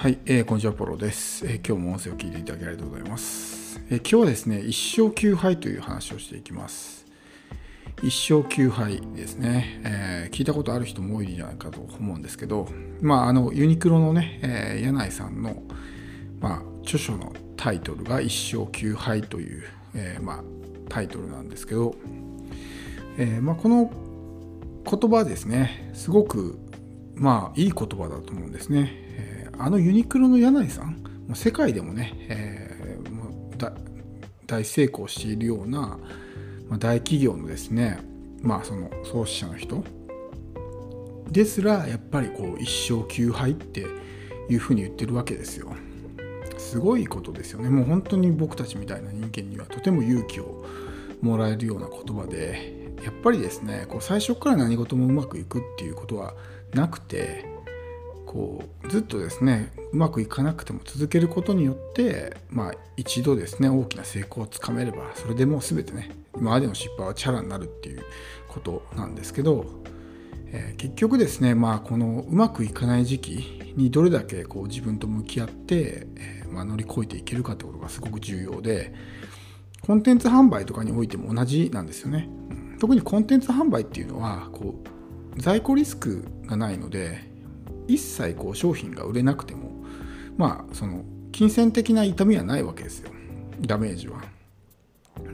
はい、えー、こんにちは、ポロです、えー、今日も音声を聞いていただきありがとうございます。えー、今日はですね、一生休杯という話をしていきます。一生休杯ですね、えー、聞いたことある人も多いんじゃないかと思うんですけど、まあ、あのユニクロのね、えー、柳井さんの、まあ、著書のタイトルが一生休杯という、えー、まあ、タイトルなんですけど、えまあ、この言葉ですね、すごくまあいい言葉だと思うんですね。えー、あのユニクロの柳井さん、もう世界でもね、えー、もう大成功しているような、まあ、大企業のですね、まあその創始者の人ですらやっぱりこう一生休杯っていうふうに言ってるわけですよ。すごいことですよね。もう本当に僕たちみたいな人間にはとても勇気をもらえるような言葉でやっぱりですねこう最初から何事もうまくいくっていうことはなくてこうずっとですねうまくいかなくても続けることによってまあ一度ですね大きな成功をつかめればそれでもう全てね今までの失敗はチャラになるっていうことなんですけど、えー、結局ですねまあこのうまくいかない時期にどれだけこう自分と向き合って、えー、まあ、乗り越えていけるかってことがすごく重要でコンテンツ販売とかにおいても同じなんですよね。特にコンテンツ販売っていうのはこう在庫リスクがないので一切こう商品が売れなくてもまあその金銭的な痛みはないわけですよダメージは。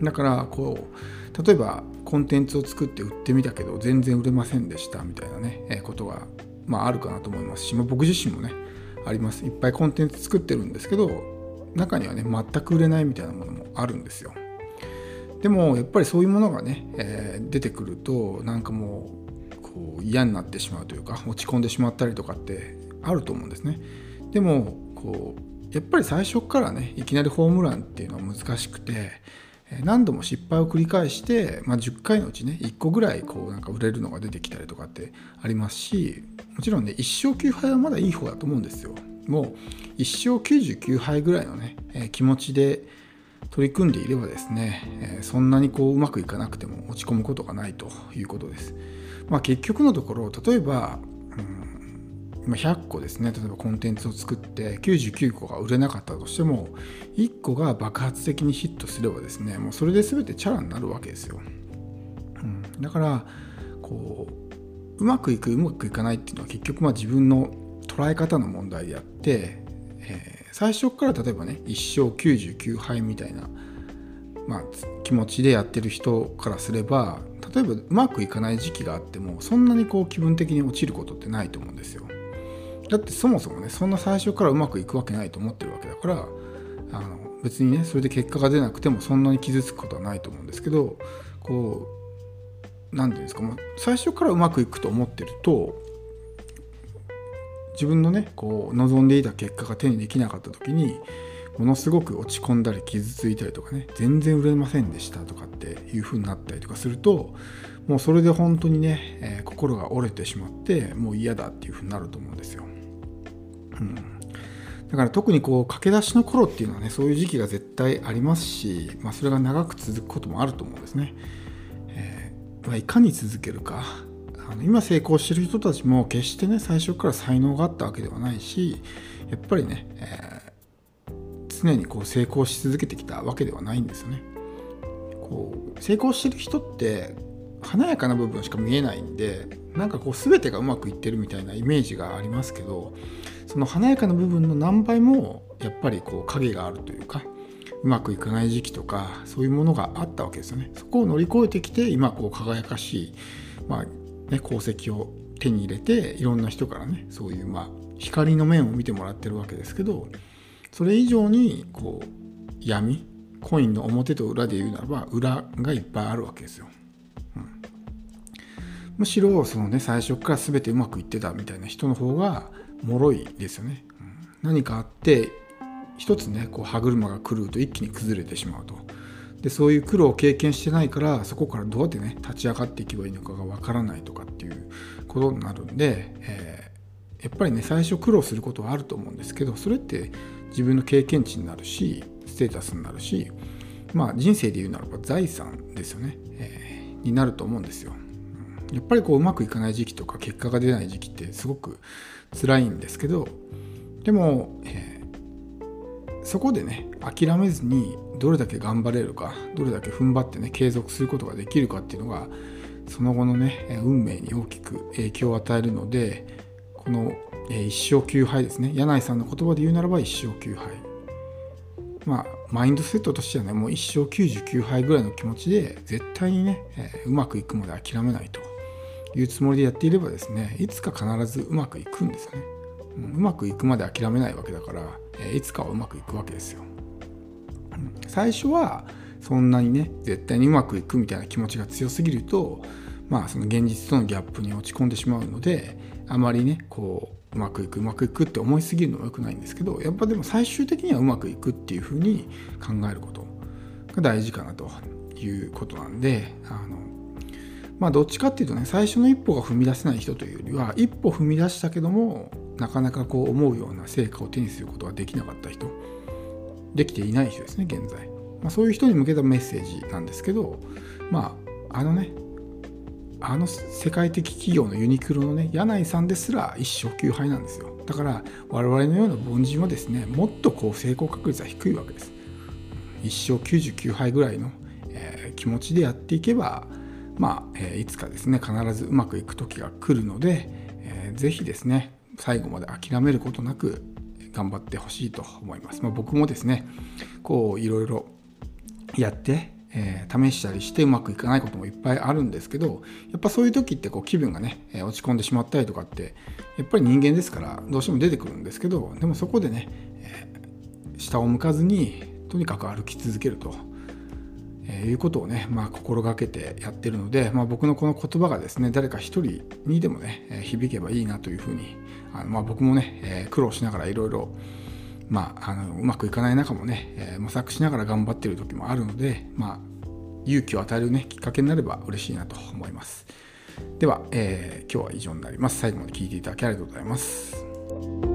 だからこう例えばコンテンツを作って売ってみたけど全然売れませんでしたみたいなね、えことが、まあ、あるかなと思いますし、まあ、僕自身もねありますいっぱいコンテンツ作ってるんですけど中にはね全く売れないみたいなものもあるんですよ。でもやっぱりそういうものがね、えー、出てくるとなんかもうこう嫌になってしまうというか落ち込んでしまったりとかってあると思うんですね。でもこうやっぱり最初からねいきなりホームランっていうのは難しくて何度も失敗を繰り返して、まあ、10回のうちね1個ぐらいこうなんか売れるのが出てきたりとかってありますしもちろんね一生9敗はまだいい方だと思うんですよ。もう一生99敗ぐらいのね、え、気持ちで取り組んでいればですね、えそんなにこううまくいかなくても落ち込むことがないということです。まあ、結局のところ例えば、うん、100個ですね例えばコンテンツを作って99個が売れなかったとしても1個が爆発的にヒットすればですねもうそれで全てチャラになるわけですよ。うん、だからこううまくいくうまくいかないっていうのは結局まあ自分の捉え方の問題であって、えー最初から例えばね1勝99敗みたいな、まあ、気持ちでやってる人からすれば例えばうまくいかない時期があってもそんなにこう気分的に落ちることってないと思うんですよ。だってそもそもねそんな最初からうまくいくわけないと思ってるわけだからあの別にねそれで結果が出なくてもそんなに傷つくことはないと思うんですけどこう何て言うんですかもう最初からうまくいくと思ってると自分のねこう望んでいた結果が手にできなかった時にものすごく落ち込んだり傷ついたりとかね全然売れませんでしたとかっていう風になったりとかするともうそれで本当にね、えー、心が折れてしまってもう嫌だっていう風になると思うんですよ。うん、だから特にこう駆け出しの頃っていうのはねそういう時期が絶対ありますし、まあ、それが長く続くこともあると思うんですね。えーまあ、いかに続けるかあの今成功してる人たちも決してね最初から才能があったわけではないしやっぱりね、えー、常にこう成功し続けてきたわけではないんですよね。こう成功してる人って華やかな部分しか見えないんでなんかこう全てがうまくいってるみたいなイメージがありますけどその華やかな部分の何倍もやっぱりこう影があるというかうまくいかない時期とかそういうものがあったわけですよね。そこを乗り越えてきて今こう輝かしい、まあ、ね、功績を手に入れていろんな人からねそういうまあ光の面を見てもらってるわけですけどそれ以上にこう闇コインの表と裏で言うならば裏がいっぱいあるわけですよ。うん、むしろそのね最初から全てうまくいってたみたいな人の方が脆いですよね。うん、何かあって一つねこう歯車が狂うと一気に崩れてしまうと。でそういう苦労を経験してないからそこからどうやってね立ち上がっていけばいいのかがわからないとかっていうことになるんで、えー、やっぱりね最初苦労することはあると思うんですけどそれって自分の経験値になるしステータスになるしまあ人生で言うならば財産ですよね、えー、になると思うんですよ。やっぱりこううまくいかない時期とか結果が出ない時期ってすごく辛いんですけどでも、えー、そこでね諦めずにどれだけ頑張れるかどれだけ踏ん張ってね継続することができるかっていうのがその後のね運命に大きく影響を与えるのでこの一生休杯ですね。柳井さんの言葉で言うならば一生休杯。まあマインドセットとしてはねもう一生99杯ぐらいの気持ちで絶対にね、えー、うまくいくまで諦めないと。いうつもりでやっていればですねいつか必ずうまくいくんですよね、う、うまくいくまで諦めないわけだから、えー、いつかはうまくいくわけですよ、最初はそんなにね絶対にうまくいくみたいな気持ちが強すぎるとまあその現実とのギャップに落ち込んでしまうのであまりねこううまくいくうまくいくって思いすぎるのも良くないんですけどやっぱでも最終的にはうまくいくっていうふうに考えることが大事かなということなんであのまあどっちかっていうとね最初の一歩が踏み出せない人というよりは一歩踏み出したけどもなかなかこう思うような成果を手にすることができなかった人できていない人ですね現在、まあ、そういう人に向けたメッセージなんですけどまああのねあの世界的企業のユニクロのね柳井さんですら一生休杯なんですよ。だから我々のような凡人はですねもっとこう成功確率は低いわけです。一生99杯ぐらいの、えー、気持ちでやっていけばまあ、えー、いつかですね必ずうまくいく時が来るので、えー、ぜひですね最後まで諦めることなく頑張ってほしいと思います、まあ、僕もですねこういろいろやってえー、試したりしてうまくいかないこともいっぱいあるんですけどやっぱそういう時ってこう気分がね、え、落ち込んでしまったりとかってやっぱり人間ですからどうしても出てくるんですけどでもそこでね、えー、下を向かずにとにかく歩き続けると、えいうことをね、まあ、心がけてやってるので、まあ、僕のこの言葉がですね誰か一人にでもね、え響けばいいなというふうにあの、まあ、僕もね、え苦労しながらいろいろまあ、あのうまくいかない中もね、えー、模索しながら頑張ってる時もあるので、まあ、勇気を与える、ね、きっかけになれば嬉しいなと思います。では、えー、今日は以上になります。最後まで聞いていただきありがとうございます。